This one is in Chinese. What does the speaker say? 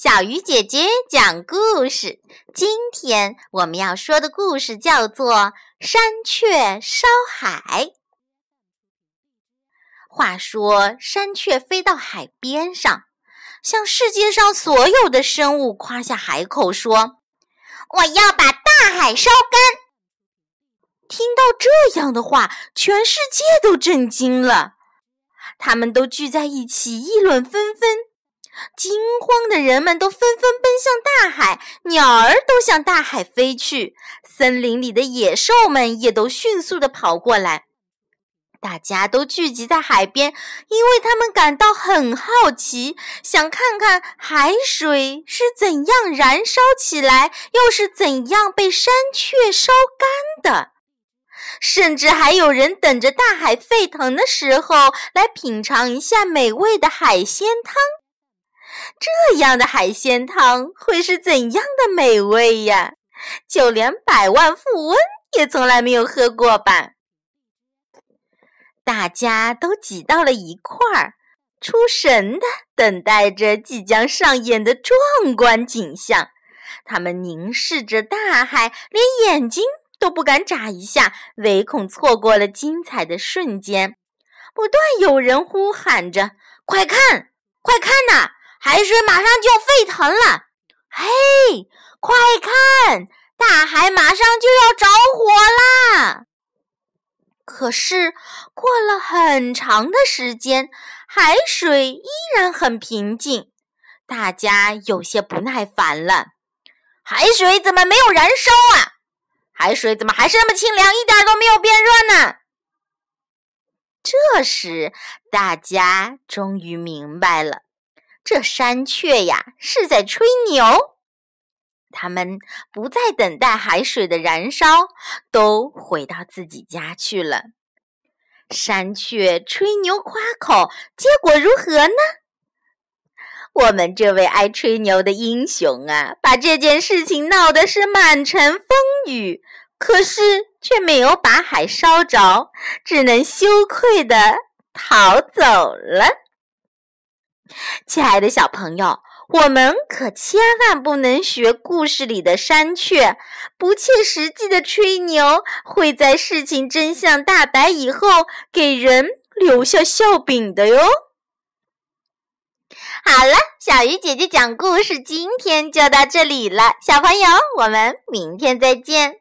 小鱼姐姐讲故事。今天我们要说的故事叫做《山雀烧海》。话说，山雀飞到海边上，向世界上所有的生物夸下海口，说：“我要把大海烧干。”听到这样的话，全世界都震惊了，他们都聚在一起议论纷纷。惊慌的人们都纷纷奔向大海，鸟儿都向大海飞去，森林里的野兽们也都迅速地跑过来。大家都聚集在海边，因为他们感到很好奇，想看看海水是怎样燃烧起来，又是怎样被山雀烧干的。甚至还有人等着大海沸腾的时候，来品尝一下美味的海鲜汤。这样的海鲜汤会是怎样的美味呀？就连百万富翁也从来没有喝过吧。大家都挤到了一块儿，出神的等待着即将上演的壮观景象。他们凝视着大海，连眼睛都不敢眨一下，唯恐错过了精彩的瞬间。不断有人呼喊着：“快看，快看呐！”海水马上就要沸腾了，嘿，快看，大海马上就要着火啦！可是过了很长的时间，海水依然很平静，大家有些不耐烦了。海水怎么没有燃烧啊？海水怎么还是那么清凉，一点都没有变热呢？这时，大家终于明白了。这山雀呀是在吹牛，他们不再等待海水的燃烧，都回到自己家去了。山雀吹牛夸口，结果如何呢？我们这位爱吹牛的英雄啊，把这件事情闹得是满城风雨，可是却没有把海烧着，只能羞愧的逃走了。亲爱的小朋友，我们可千万不能学故事里的山雀，不切实际的吹牛，会在事情真相大白以后给人留下笑柄的哟。好了，小鱼姐姐讲故事，今天就到这里了，小朋友，我们明天再见。